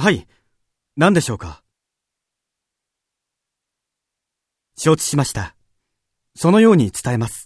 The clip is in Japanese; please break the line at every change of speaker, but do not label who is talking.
はい。何でしょうか？承知しました。そのように伝えます。